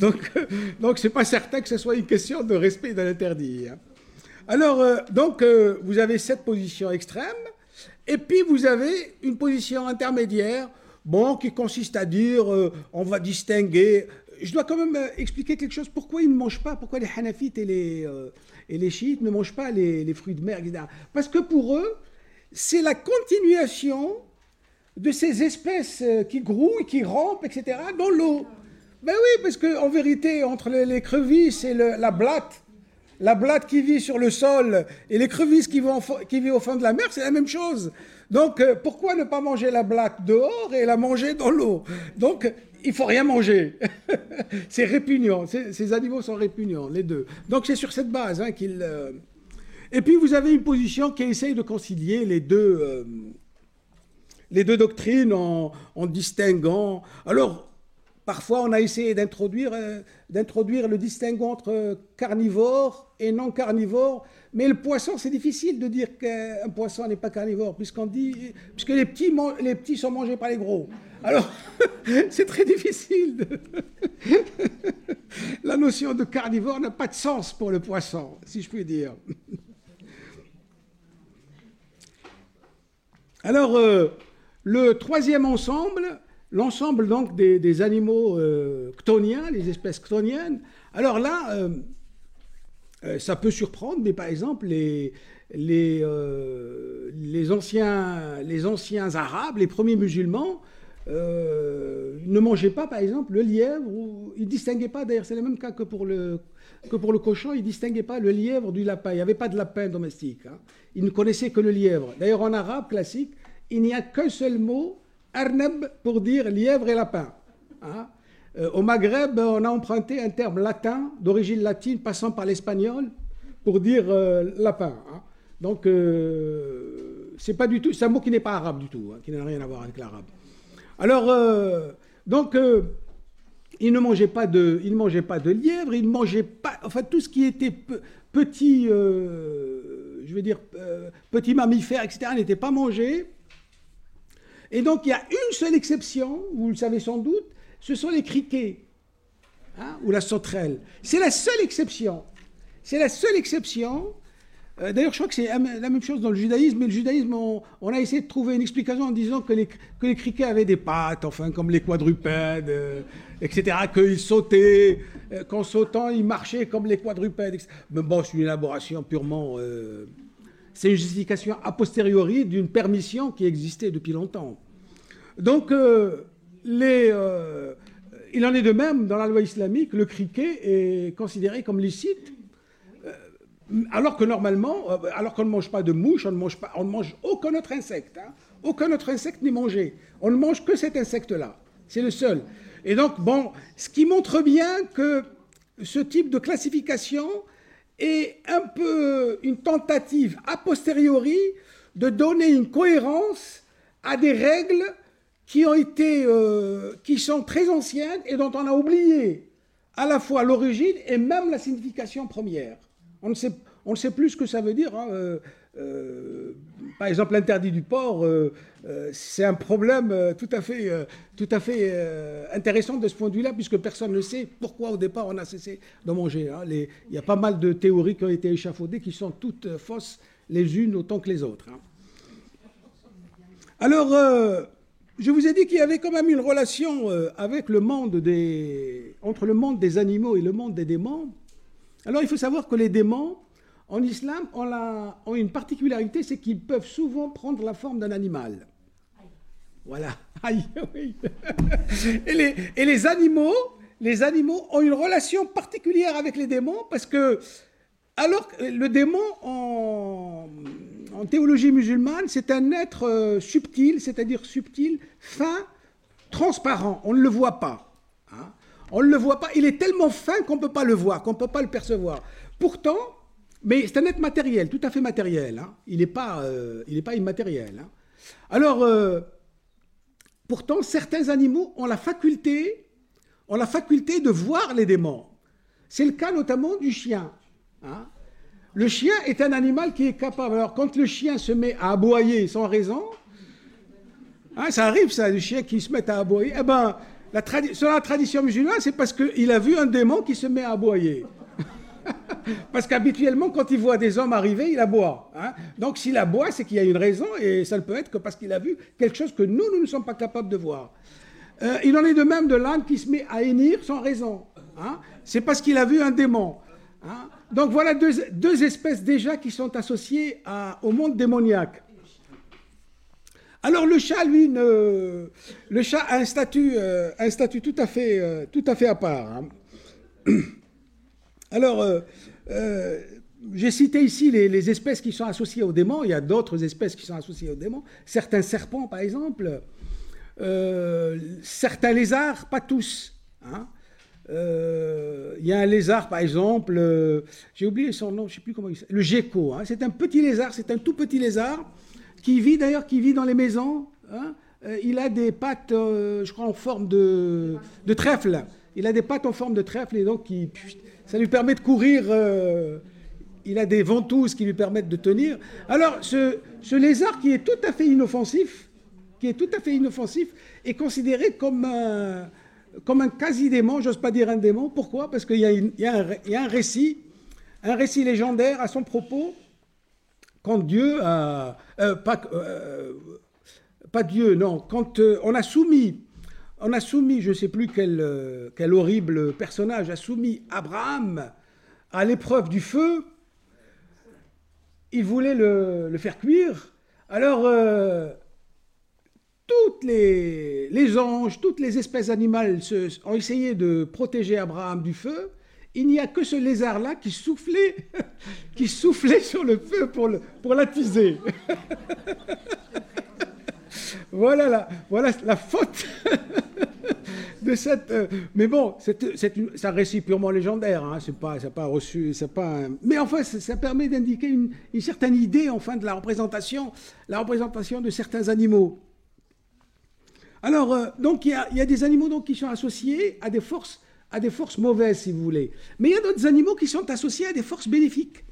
donc, euh, donc c'est pas certain que ce soit une question de respect de l'interdit. Hein. Alors, donc, vous avez cette position extrême, et puis vous avez une position intermédiaire, bon, qui consiste à dire, on va distinguer. Je dois quand même expliquer quelque chose. Pourquoi ils ne mangent pas? Pourquoi les Hanafites et les, et les chiites ne mangent pas les, les fruits de mer, etc. Parce que pour eux, c'est la continuation de ces espèces euh, qui grouillent, qui rampent, etc., dans l'eau. Ben oui, parce qu'en vérité, entre les, crevisses et la blatte, la blatte qui vit sur le sol et les crevisses qui, qui vivent au fond de la mer, c'est la même chose. Donc, euh, pourquoi ne pas manger la blatte dehors et la manger dans l'eau? Donc, il faut rien manger. c'est répugnant. Ces animaux sont répugnants, les deux. Donc, c'est sur cette base hein, qu'ils... Euh, et puis vous avez une position qui essaye de concilier les deux, euh, les deux doctrines en, distinguant. Alors, parfois on a essayé d'introduire, euh, d'introduire le distinguo entre carnivore et non carnivore, mais le poisson, c'est difficile de dire qu'un poisson n'est pas carnivore, puisque les petits sont mangés par les gros. Alors, c'est très difficile. La notion de carnivore n'a pas de sens pour le poisson, si je puis dire. Alors, euh, le troisième ensemble, l'ensemble donc des, animaux euh, les espèces ctoniennes. Alors là, euh, euh, ça peut surprendre, mais par exemple, les, anciens, Arabes, les premiers musulmans, ne mangeaient pas, par exemple, le lièvre, ou, ils ne distinguaient pas, d'ailleurs, c'est le même cas que pour le, que pour le cochon, ils ne distinguaient pas le lièvre du lapin. Il n'y avait pas de lapin domestique. Hein. Ils ne connaissaient que le lièvre. D'ailleurs, en arabe classique, il n'y a qu'un seul mot, arnab, pour dire lièvre et lapin. Hein? Euh, au Maghreb, on a emprunté un terme latin, d'origine latine, passant par l'espagnol, pour dire euh, lapin. Hein. Donc, euh, c'est pas du tout, c'est un mot qui n'est pas arabe du tout, qui n'a rien à voir avec l'arabe. Alors, donc, il ne mangeait pas de, il mangeait pas de lièvre, il ne mangeait pas, enfin tout ce qui était petit, je veux dire euh, petit mammifère, etc. n'était pas mangé. Et donc il y a une seule exception, vous le savez sans doute, ce sont les criquets hein, ou la sauterelle. C'est la seule exception. C'est la seule exception euh, d'ailleurs, je crois que c'est la même chose dans le judaïsme, mais le judaïsme, on, a essayé de trouver une explication en disant que les, que les criquets avaient des pattes, enfin, comme les quadrupèdes, euh, etc., qu'ils sautaient, euh, qu'en sautant, ils marchaient comme les quadrupèdes. Mais bon, c'est une élaboration purement... c'est une justification a posteriori d'une permission qui existait depuis longtemps. Donc, il en est de même dans la loi islamique, le criquet est considéré comme licite alors que normalement, euh, alors qu'on ne mange pas de mouche, on ne mange, pas, aucun autre insecte. Hein. Aucun autre insecte n'est mangé. On ne mange que cet insecte-là. C'est le seul. Et donc, bon, ce qui montre bien que ce type de classification est un peu une tentative a posteriori de donner une cohérence à des règles qui ont été, euh, qui sont très anciennes et dont on a oublié à la fois l'origine et même la signification première. On ne sait, plus ce que ça veut dire. Hein. Euh, euh, par exemple, l'interdit du porc, euh, c'est un problème tout à fait, intéressant de ce point de vue-là, puisque personne ne sait pourquoi au départ on a cessé de manger. Hein. il y a pas mal de théories qui ont été échafaudées qui sont toutes fausses les unes autant que les autres. Hein. Alors, je vous ai dit qu'il y avait quand même une relation entre le monde des animaux et le monde des démons. Alors il faut savoir que les démons, en islam, ont, une particularité, c'est qu'ils peuvent souvent prendre la forme d'un animal. Voilà. Et les, animaux, les animaux ont une relation particulière avec les démons parce que, alors le démon en, en théologie musulmane, c'est un être euh, subtil, c'est-à-dire subtil, fin, transparent. On ne le voit pas. Hein. On ne le voit pas. Il est tellement fin qu'on ne peut pas le voir, qu'on ne peut pas le percevoir. Pourtant, mais c'est un être matériel, tout à fait matériel. Hein. Il n'est pas, euh, pas immatériel. Hein. Alors, euh, pourtant, certains animaux ont la faculté, ont la faculté de voir les démons. C'est le cas notamment du chien. Le chien est un animal qui est capable. Alors, quand le chien se met à aboyer sans raison, hein, ça arrive, ça, le chien qui se met à aboyer. Eh ben, la selon la tradition musulmane, c'est parce qu'il a vu un démon qui se met à aboyer. parce qu'habituellement, quand il voit des hommes arriver, il aboie. Hein. Donc, s'il aboie, c'est qu'il y a une raison, et ça ne peut être que parce qu'il a vu quelque chose que nous, nous ne sommes pas capables de voir. Euh, il en est de même de l'âne qui se met à hennir sans raison. Hein. C'est parce qu'il a vu un démon. Hein. Donc voilà deux, espèces déjà qui sont associées au monde démoniaque. Alors le chat, lui, le chat a un statut, euh, un statut tout, à fait, euh, tout à fait à part. Hein. Alors, euh, j'ai cité ici les, espèces qui sont associées aux démons. Il y a d'autres espèces qui sont associées aux démons. Certains serpents, par exemple. certains lézards, pas tous. Hein. Il y a un lézard, par exemple, j'ai oublié son nom, je ne sais plus comment il s'appelle, le gecko. Hein. c'est un petit lézard, c'est un tout petit lézard qui vit d'ailleurs, qui vit dans les maisons. Hein. Euh, il a des pattes, je crois, en forme de, trèfle. Il a des pattes en forme de trèfle et donc ça lui permet de courir. il a des ventouses qui lui permettent de tenir. Alors, ce, lézard qui est tout à fait inoffensif, qui est tout à fait inoffensif, est considéré comme un comme un quasi-démon, j'ose pas dire un démon. Pourquoi? Parce qu'il y, y, a un récit, un récit légendaire à son propos, Dieu a... Euh, pas, euh, pas, Dieu, non. Quand euh, on a soumis, on a soumis, je ne sais plus quel, horrible personnage, a soumis Abraham à l'épreuve du feu, il voulait le, faire cuire. Alors toutes les, les, anges, toutes les espèces animales ont essayé de protéger Abraham du feu. Il n'y a que ce lézard-là qui soufflait, qui soufflait sur le feu pour, le, pour l'attiser. voilà, la, voilà la faute de cette. Euh, mais bon, c'est, un récit purement légendaire. Hein, c'est pas, pas reçu, c'est pas. mais enfin, ça, permet d'indiquer une, une, certaine idée, enfin, de la représentation, la représentation de certains animaux. Alors, euh, donc, il y, a, des animaux donc, qui sont associés à des, forces, à des forces mauvaises, si vous voulez. Mais il y a d'autres animaux qui sont associés à des forces bénéfiques.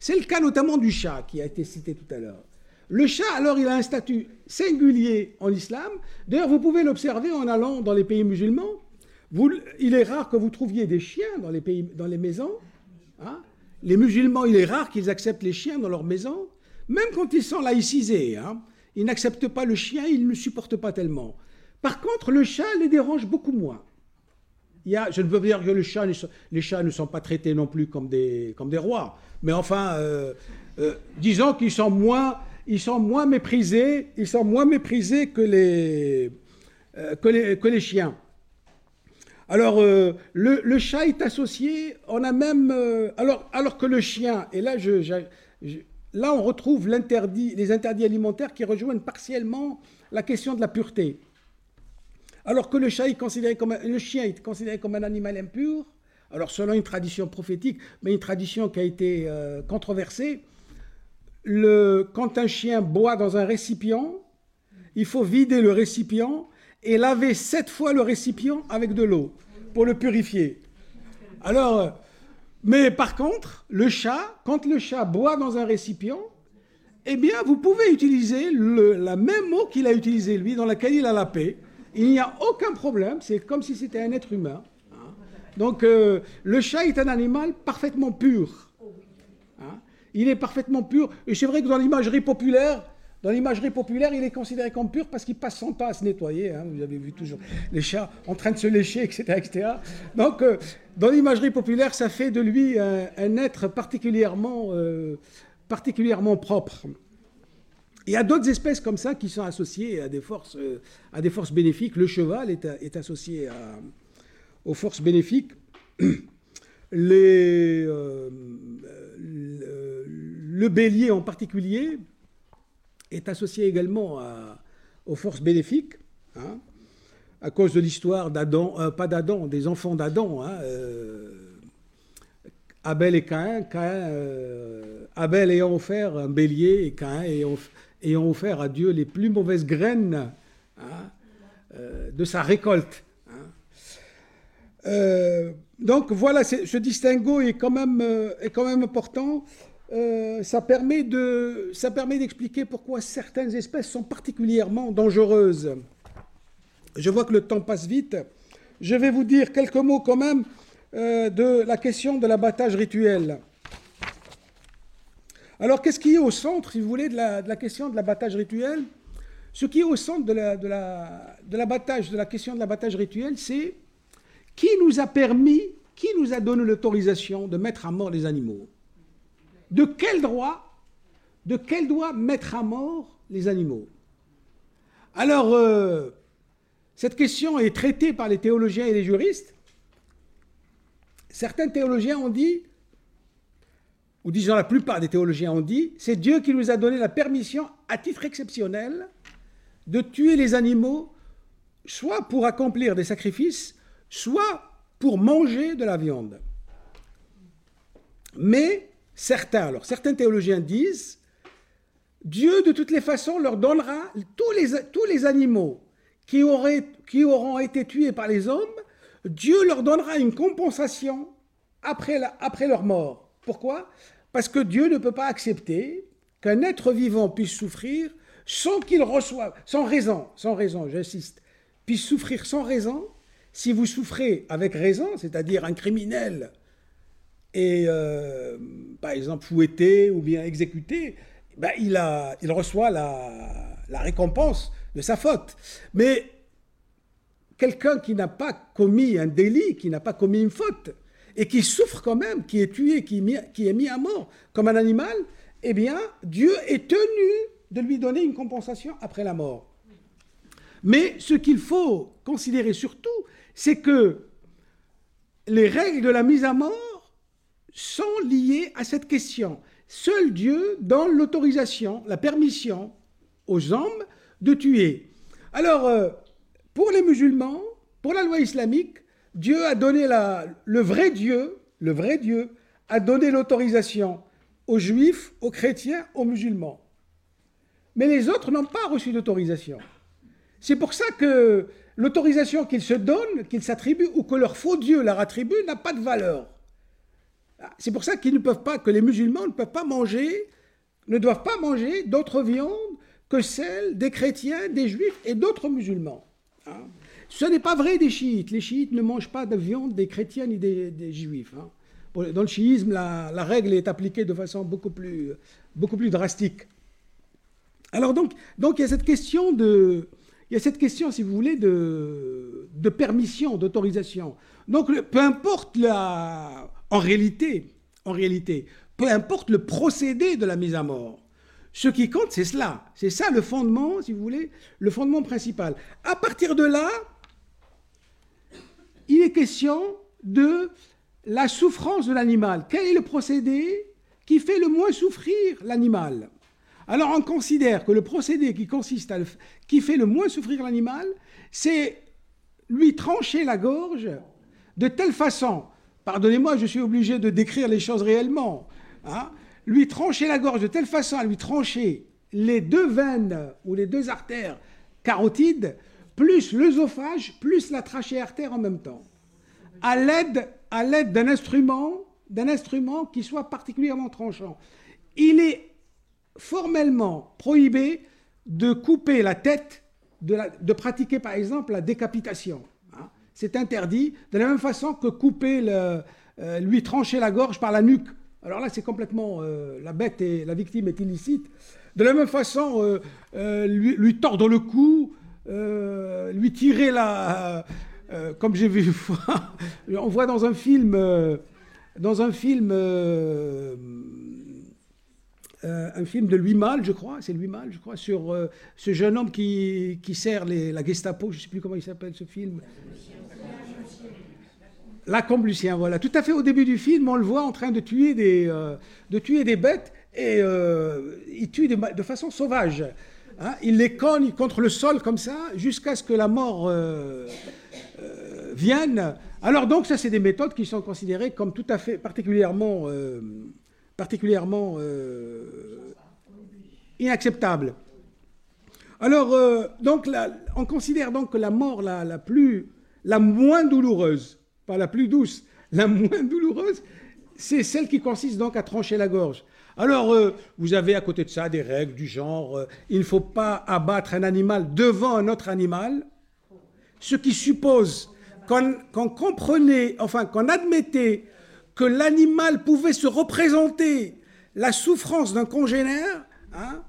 C'est le cas notamment du chat, qui a été cité tout à l'heure. Le chat, alors, il a un statut singulier en islam. D'ailleurs, vous pouvez l'observer en allant dans les pays musulmans. il est rare que vous trouviez des chiens dans les, maisons. Hein. les musulmans, il est rare qu'ils acceptent les chiens dans leurs maisons, même quand ils sont laïcisés. Hein. Ils n'acceptent pas le chien, ils ne le supportent pas tellement. Par contre, le chat les dérange beaucoup moins. Je ne veux pas dire que les chats ne sont pas traités non plus comme des, rois, mais enfin, euh, euh, disons qu'ils sont moins, ils sont moins méprisés, ils sont moins méprisés que les, euh, que les, que les chiens. Alors, le, chat est associé, on a même, alors, que le chien, et là, je, là on retrouve les interdits alimentaires qui rejoignent partiellement la question de la pureté. Alors que le, chat est considéré comme le chien est considéré comme un animal impur, alors selon une tradition prophétique, mais une tradition qui a été euh, controversée, quand un chien boit dans un récipient, il faut vider le récipient et laver sept fois le récipient avec de l'eau pour le purifier. Alors, mais par contre, le chat, quand le chat boit dans un récipient, eh bien, vous pouvez utiliser la même eau qu'il a utilisée lui, dans laquelle il a la paix. Il n'y a aucun problème, c'est comme si c'était un être humain. Hein. Donc euh, le chat est un animal parfaitement pur. Hein. Il est parfaitement pur. Et c'est vrai que dans l'imagerie populaire, Dans l'imagerie populaire, il est considéré comme pur parce qu'il passe son temps à se nettoyer. Hein. Vous avez vu toujours les chats en train de se lécher, etc. etc. Donc, euh, dans l'imagerie populaire, ça fait de lui un, être particulièrement, euh, particulièrement propre. Il y a d'autres espèces comme ça qui sont associées à des forces, euh, à des forces bénéfiques. Le cheval est, associé aux forces bénéfiques. Les, le bélier en particulier est associé également aux forces bénéfiques, hein, à cause de l'histoire d'Adam, euh, pas d'Adam, des enfants d'Adam. Hein, euh, Abel et Caïn, euh, Abel ayant offert un bélier et Caïn ayant, offert à Dieu les plus mauvaises graines hein, de sa récolte. donc voilà, ce distinguo est quand même, est quand même important. Euh, ça permet d'expliquer pourquoi certaines espèces sont particulièrement dangereuses. Je vois que le temps passe vite. Je vais vous dire quelques mots quand même euh, de la question de l'abattage rituel. Alors, qu'est-ce qui est au centre, si vous voulez, de la, question de l'abattage rituel? Ce qui est au centre de la question de l'abattage rituel, c'est qui nous a permis, qui nous a donné l'autorisation de mettre à mort les animaux? De quel droit, de quel droit mettre à mort les animaux? Alors, euh, cette question est traitée par les théologiens et les juristes. Certains théologiens ont dit, ou disons la plupart des théologiens ont dit, c'est Dieu qui nous a donné la permission, à titre exceptionnel, de tuer les animaux, soit pour accomplir des sacrifices, soit pour manger de la viande. Mais certains, alors certains théologiens disent, Dieu de toutes les façons leur donnera tous les, animaux qui, auront été tués par les hommes, Dieu leur donnera une compensation après leur mort. Pourquoi? Parce que Dieu ne peut pas accepter qu'un être vivant puisse souffrir sans qu'il reçoive, sans raison, sans raison, j'insiste, puisse souffrir sans raison. Si vous souffrez avec raison, c'est-à-dire un criminel et euh, par exemple fouetté ou bien exécuté, ben, il, reçoit la récompense de sa faute. Mais quelqu'un qui n'a pas commis un délit, qui n'a pas commis une faute, et qui souffre quand même, qui est tué, qui, est mis à mort comme un animal, eh bien, Dieu est tenu de lui donner une compensation après la mort. Mais ce qu'il faut considérer surtout, c'est que les règles de la mise à mort sont liées à cette question. Seul Dieu donne l'autorisation, la permission aux hommes de tuer. Alors, euh, pour les musulmans, pour la loi islamique, Dieu a donné la, le vrai Dieu, le vrai Dieu, a donné l'autorisation aux juifs, aux chrétiens, aux musulmans. Mais les autres n'ont pas reçu d'autorisation. C'est pour ça que l'autorisation qu'ils se donnent, qu'ils s'attribuent, ou que leur faux Dieu leur attribue, n'a pas de valeur. C'est pour ça qu'ils ne peuvent pas, que les musulmans ne peuvent pas manger, ne doivent pas manger d'autres viandes que celles des chrétiens, des juifs et d'autres musulmans. Hein. Ce n'est pas vrai des chiites. Les chiites ne mangent pas de viande des chrétiens ni des, juifs. Hein. Dans le chiisme, la, règle est appliquée de façon beaucoup plus, beaucoup plus drastique. Alors donc, donc il y a cette question de, il y a cette question, si vous voulez, de, de permission, d'autorisation. Donc, peu importe la, en réalité, en réalité, peu importe le procédé de la mise à mort, ce qui compte, c'est cela. C'est ça le fondement, si vous voulez, le fondement principal. À partir de là, il est question de la souffrance de l'animal. Quel est le procédé qui fait le moins souffrir l'animal? Alors on considère que le procédé qui consiste à qui fait le moins souffrir l'animal, c'est lui trancher la gorge de telle façon Pardonnez-moi, je suis obligé de décrire les choses réellement. Hein. lui trancher la gorge de telle façon à lui trancher les deux veines ou les deux artères carotides, plus l'œsophage, plus la trachée artère en même temps, à l'aide d'un instrument, d'un instrument qui soit particulièrement tranchant. Il est formellement prohibé de couper la tête, de, pratiquer par exemple la décapitation c'est interdit, de la même façon que couper, euh, lui trancher la gorge par la nuque. Alors là, c'est complètement, euh, la bête et la victime est illicite. de la même façon, lui, lui, tordre le cou, lui tirer la... comme j'ai vu on voit dans un film... dans un film euh, un film de Louis Malle, je crois, c'est Louis Malle, je crois, sur euh, ce jeune homme qui, sert la Gestapo, je ne sais plus comment il s'appelle ce film. La Lucien, voilà. Tout à fait au début du film, on le voit en train de tuer des, euh, de tuer des bêtes et il tue de façon sauvage. Hein. Il les cogne contre le sol comme ça jusqu'à ce que la mort vienne. Alors donc ça, c'est des méthodes qui sont considérées comme tout à fait particulièrement particulièrement euh, inacceptable. Alors, euh, donc, on considère donc que la mort la, la, plus, la moins douloureuse, pas la plus douce, la moins douloureuse, c'est celle qui consiste donc à trancher la gorge. Alors, euh, vous avez à côté de ça des règles du genre, il ne faut pas abattre un animal devant un autre animal, ce qui suppose qu'on comprenait, enfin qu'on admettait que l'animal pouvait se représenter la souffrance d'un congénère. Hein.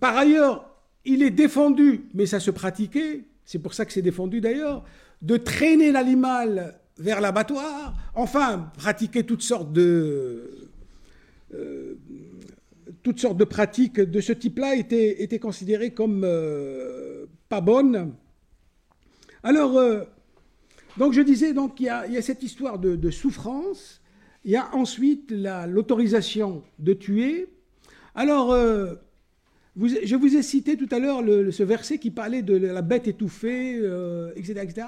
Par ailleurs, il est défendu, mais ça se pratiquait, c'est pour ça que c'est défendu d'ailleurs, de traîner l'animal vers l'abattoir, enfin, pratiquer toutes sortes de... Euh, toutes sortes de pratiques de ce type-là étaient, étaient, considérées comme euh, pas bonnes. Alors, euh, donc je disais, donc il y a, cette histoire de souffrance, il y a ensuite l'autorisation de tuer. Alors, je vous ai cité tout à l'heure ce verset qui parlait de la bête étouffée, etc., euh, etc.,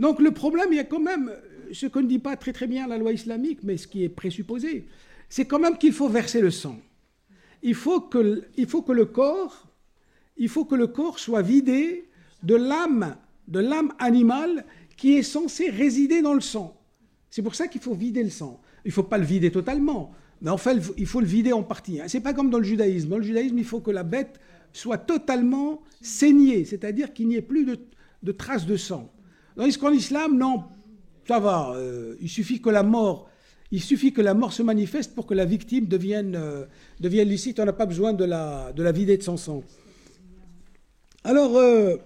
Donc le problème, il y a quand même ce que ne dit pas très très bien la loi islamique, mais ce qui est présupposé, c'est quand même qu'il faut verser le sang. Il faut que, il faut que le corps, il faut que le corps soit vidé de l'âme, de l'âme animale qui est censée résider dans le sang. C'est pour ça qu'il faut vider le sang. Il ne faut pas le vider totalement, mais en fait, il faut le vider en partie. Ce n'est pas comme dans le judaïsme. Dans le judaïsme, il faut que la bête soit totalement saignée, c'est-à-dire qu'il n'y ait plus de, traces de sang. Tandis qu'en islam, non, ça va. Euh, il suffit que la mort, se manifeste pour que la victime devienne, euh, devienne licite. On n'a pas besoin de la, de la vider de son sang. Alors, euh,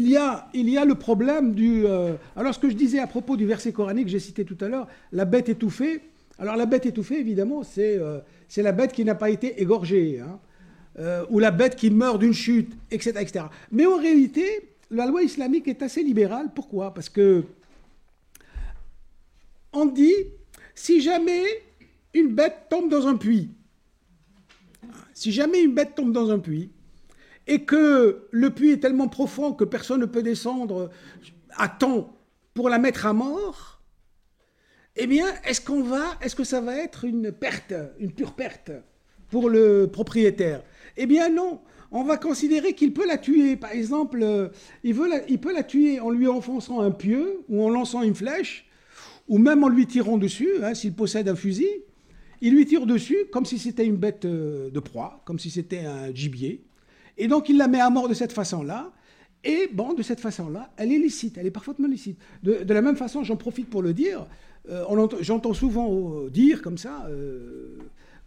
il y a, le problème du... Euh, alors ce que je disais à propos du verset coranique que j'ai cité tout à l'heure, la bête étouffée. Alors la bête étouffée, évidemment, c'est euh, la bête qui n'a pas été égorgée, hein, euh, ou la bête qui meurt d'une chute, etc., etc. Mais en réalité, la loi islamique est assez libérale. Pourquoi? Parce que on dit, si jamais une bête tombe dans un puits, si jamais une bête tombe dans un puits, et que le puits est tellement profond que personne ne peut descendre à temps pour la mettre à mort, eh bien, est-ce qu'on va, est-ce que ça va être une perte, une pure perte pour le propriétaire? Eh bien non, on va considérer qu'il peut la tuer. Par exemple, il, veut peut la tuer en lui enfonçant un pieu ou en lançant une flèche, ou même en lui tirant dessus, hein, s'il possède un fusil. Il lui tire dessus comme si c'était une bête euh, de proie, comme si c'était un gibier. Et donc il la met à mort de cette façon-là. Et bon, de cette façon-là, elle est licite, elle est parfaitement licite. De, la même façon, j'en profite pour le dire, euh, j'entends souvent dire comme ça euh,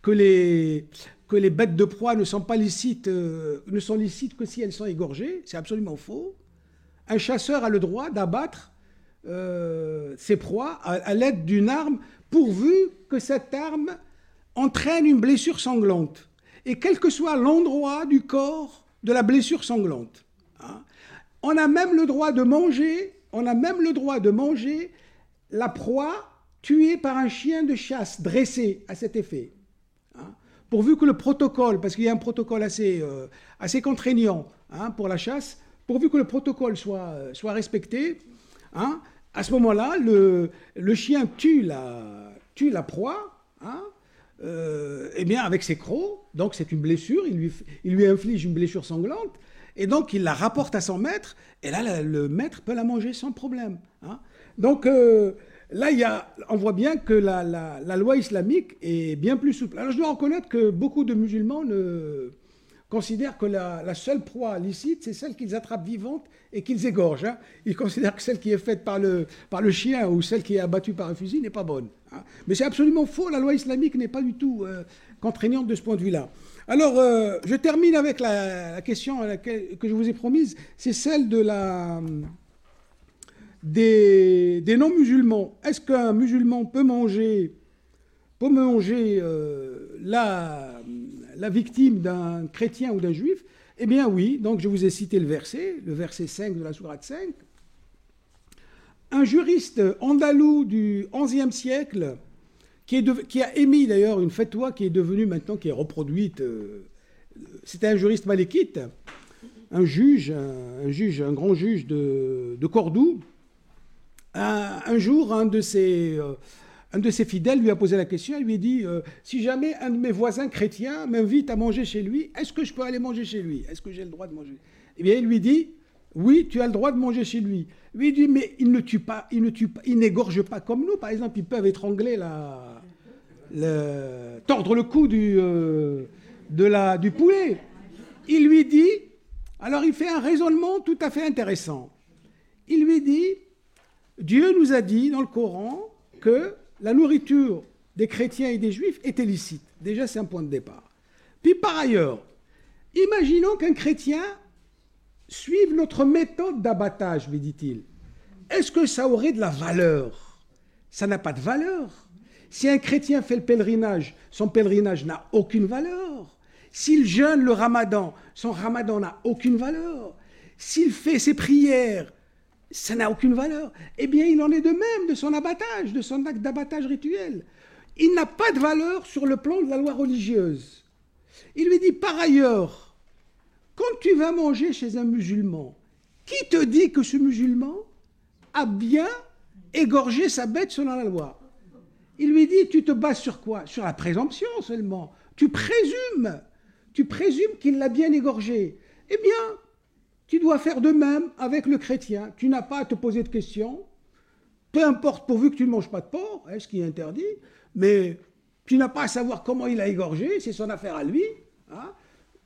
que, les, que les bêtes de proie ne sont pas licites, euh, ne sont licites que si elles sont égorgées. C'est absolument faux. Un chasseur a le droit d'abattre ses proies à l'aide d'une arme, pourvu que cette arme entraîne une blessure sanglante. Et quel que soit l'endroit du corps de la blessure sanglante. Hein. On a même le droit de manger, on a même le droit de manger la proie tuée par un chien de chasse dressé à cet effet. Hein. Pourvu que le protocole, parce qu'il y a un protocole assez, euh, assez contraignant hein, pour la chasse, pourvu que le protocole soit, euh, soit respecté, à ce moment-là, le, le, chien tue la, tue la proie, euh, eh bien, avec ses crocs, donc c'est une blessure, il lui, inflige une blessure sanglante, et donc il la rapporte à son maître, et là, le maître peut la manger sans problème. Hein. Donc euh, là, on voit bien que la, la, loi islamique est bien plus souple. Alors je dois reconnaître que beaucoup de musulmans ne considèrent que la, seule proie licite, c'est celle qu'ils attrapent vivante et qu'ils égorgent. Hein. Ils considèrent que celle qui est faite par le, par le chien ou celle qui est abattue par un fusil n'est pas bonne. Hein. Mais c'est absolument faux, la loi islamique n'est pas du tout euh, contraignante de ce point de vue-là. Alors, euh, je termine avec la, question que je vous ai promise, c'est celle de la, des, des non-musulmans. Est-ce qu'un musulman peut manger, peut manger euh, la, la victime d'un chrétien ou d'un juif Eh bien oui, donc je vous ai cité le verset, le verset 5 de la Sourate 5. Un juriste andalou du XIe siècle, qui, a émis d'ailleurs une fatwa qui est devenue maintenant, qui est reproduite, euh, c'était un juriste malékite, un juge, un, juge, un grand juge de, Cordoue. Un, jour, un de ses... Un de ses fidèles lui a posé la question, il lui a dit, euh, si jamais un de mes voisins chrétiens m'invite à manger chez lui, est-ce que je peux aller manger chez lui? Est-ce que j'ai le droit de manger? Eh bien, il lui dit, oui, tu as le droit de manger chez lui. Lui dit, mais il ne tue pas, il ne tue pas, il n'égorge pas comme nous. Par exemple, ils peuvent étrangler la, tordre le cou du, euh, du poulet. Il lui dit, alors il fait un raisonnement tout à fait intéressant. Il lui dit, Dieu nous a dit dans le Coran que la nourriture des chrétiens et des juifs est illicite. Déjà, c'est un point de départ. Puis par ailleurs, imaginons qu'un chrétien suive notre méthode d'abattage, me dit-il. Est-ce que ça aurait de la valeur? Ça n'a pas de valeur. Si un chrétien fait le pèlerinage, son pèlerinage n'a aucune valeur. S'il jeûne le ramadan, son ramadan n'a aucune valeur. S'il fait ses prières, ça n'a aucune valeur. Eh bien, il en est de même de son abattage, de son acte d'abattage rituel. Il n'a pas de valeur sur le plan de la loi religieuse. Il lui dit par ailleurs, quand tu vas manger chez un musulman, qui te dit que ce musulman a bien égorgé sa bête selon la loi? Il lui dit, tu te bases sur quoi? Sur la présomption seulement. Tu présumes, tu présumes qu'il l'a bien égorgé. Eh bien, tu dois faire de même avec le chrétien. Tu n'as pas à te poser de questions. Peu importe pourvu que tu ne manges pas de porc, hein, ce qui est interdit, mais tu n'as pas à savoir comment il a égorgé, c'est son affaire à lui. Hein.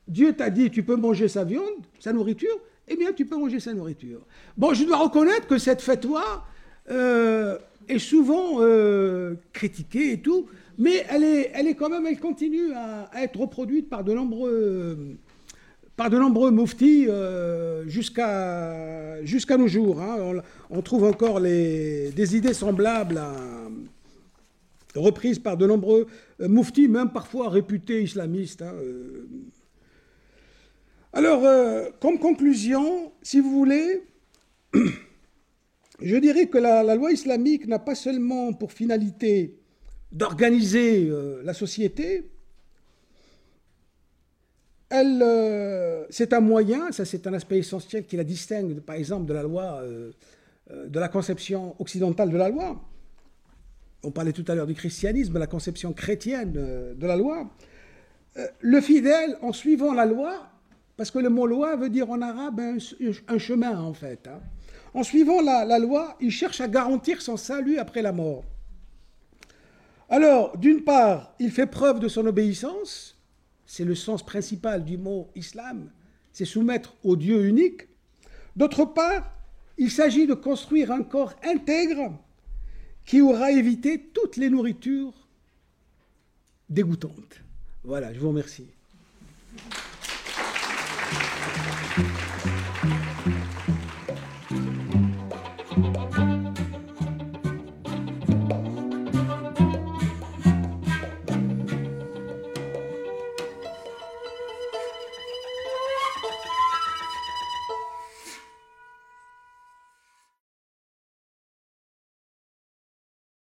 Dieu t'a dit tu peux manger sa viande, sa nourriture, eh bien tu peux manger sa nourriture. Bon, je dois reconnaître que cette fête-là euh, est souvent euh, critiquée et tout, mais elle est, elle est quand même, elle continue à être reproduite par de nombreux par de nombreux muftis euh, jusqu'à nos jours. Hein. On, trouve encore des idées semblables reprises par de nombreux euh, muftis, même parfois réputés islamistes. Hein, euh. Alors, comme conclusion, si vous voulez, je dirais que la, la loi islamique n'a pas seulement pour finalité d'organiser la société, elle, euh, c'est un moyen, ça c'est un aspect essentiel qui la distingue par exemple de la loi, euh, euh, de la conception occidentale de la loi. On parlait tout à l'heure du christianisme, la conception chrétienne de la loi. le fidèle, en suivant la loi, parce que le mot loi veut dire en arabe un, chemin en fait. Hein. En suivant la loi, il cherche à garantir son salut après la mort. Alors, d'une part, il fait preuve de son obéissance, c'est le sens principal du mot islam, c'est soumettre au Dieu unique. D'autre part, il s'agit de construire un corps intègre qui aura évité toutes les nourritures dégoûtantes. Voilà, je vous remercie.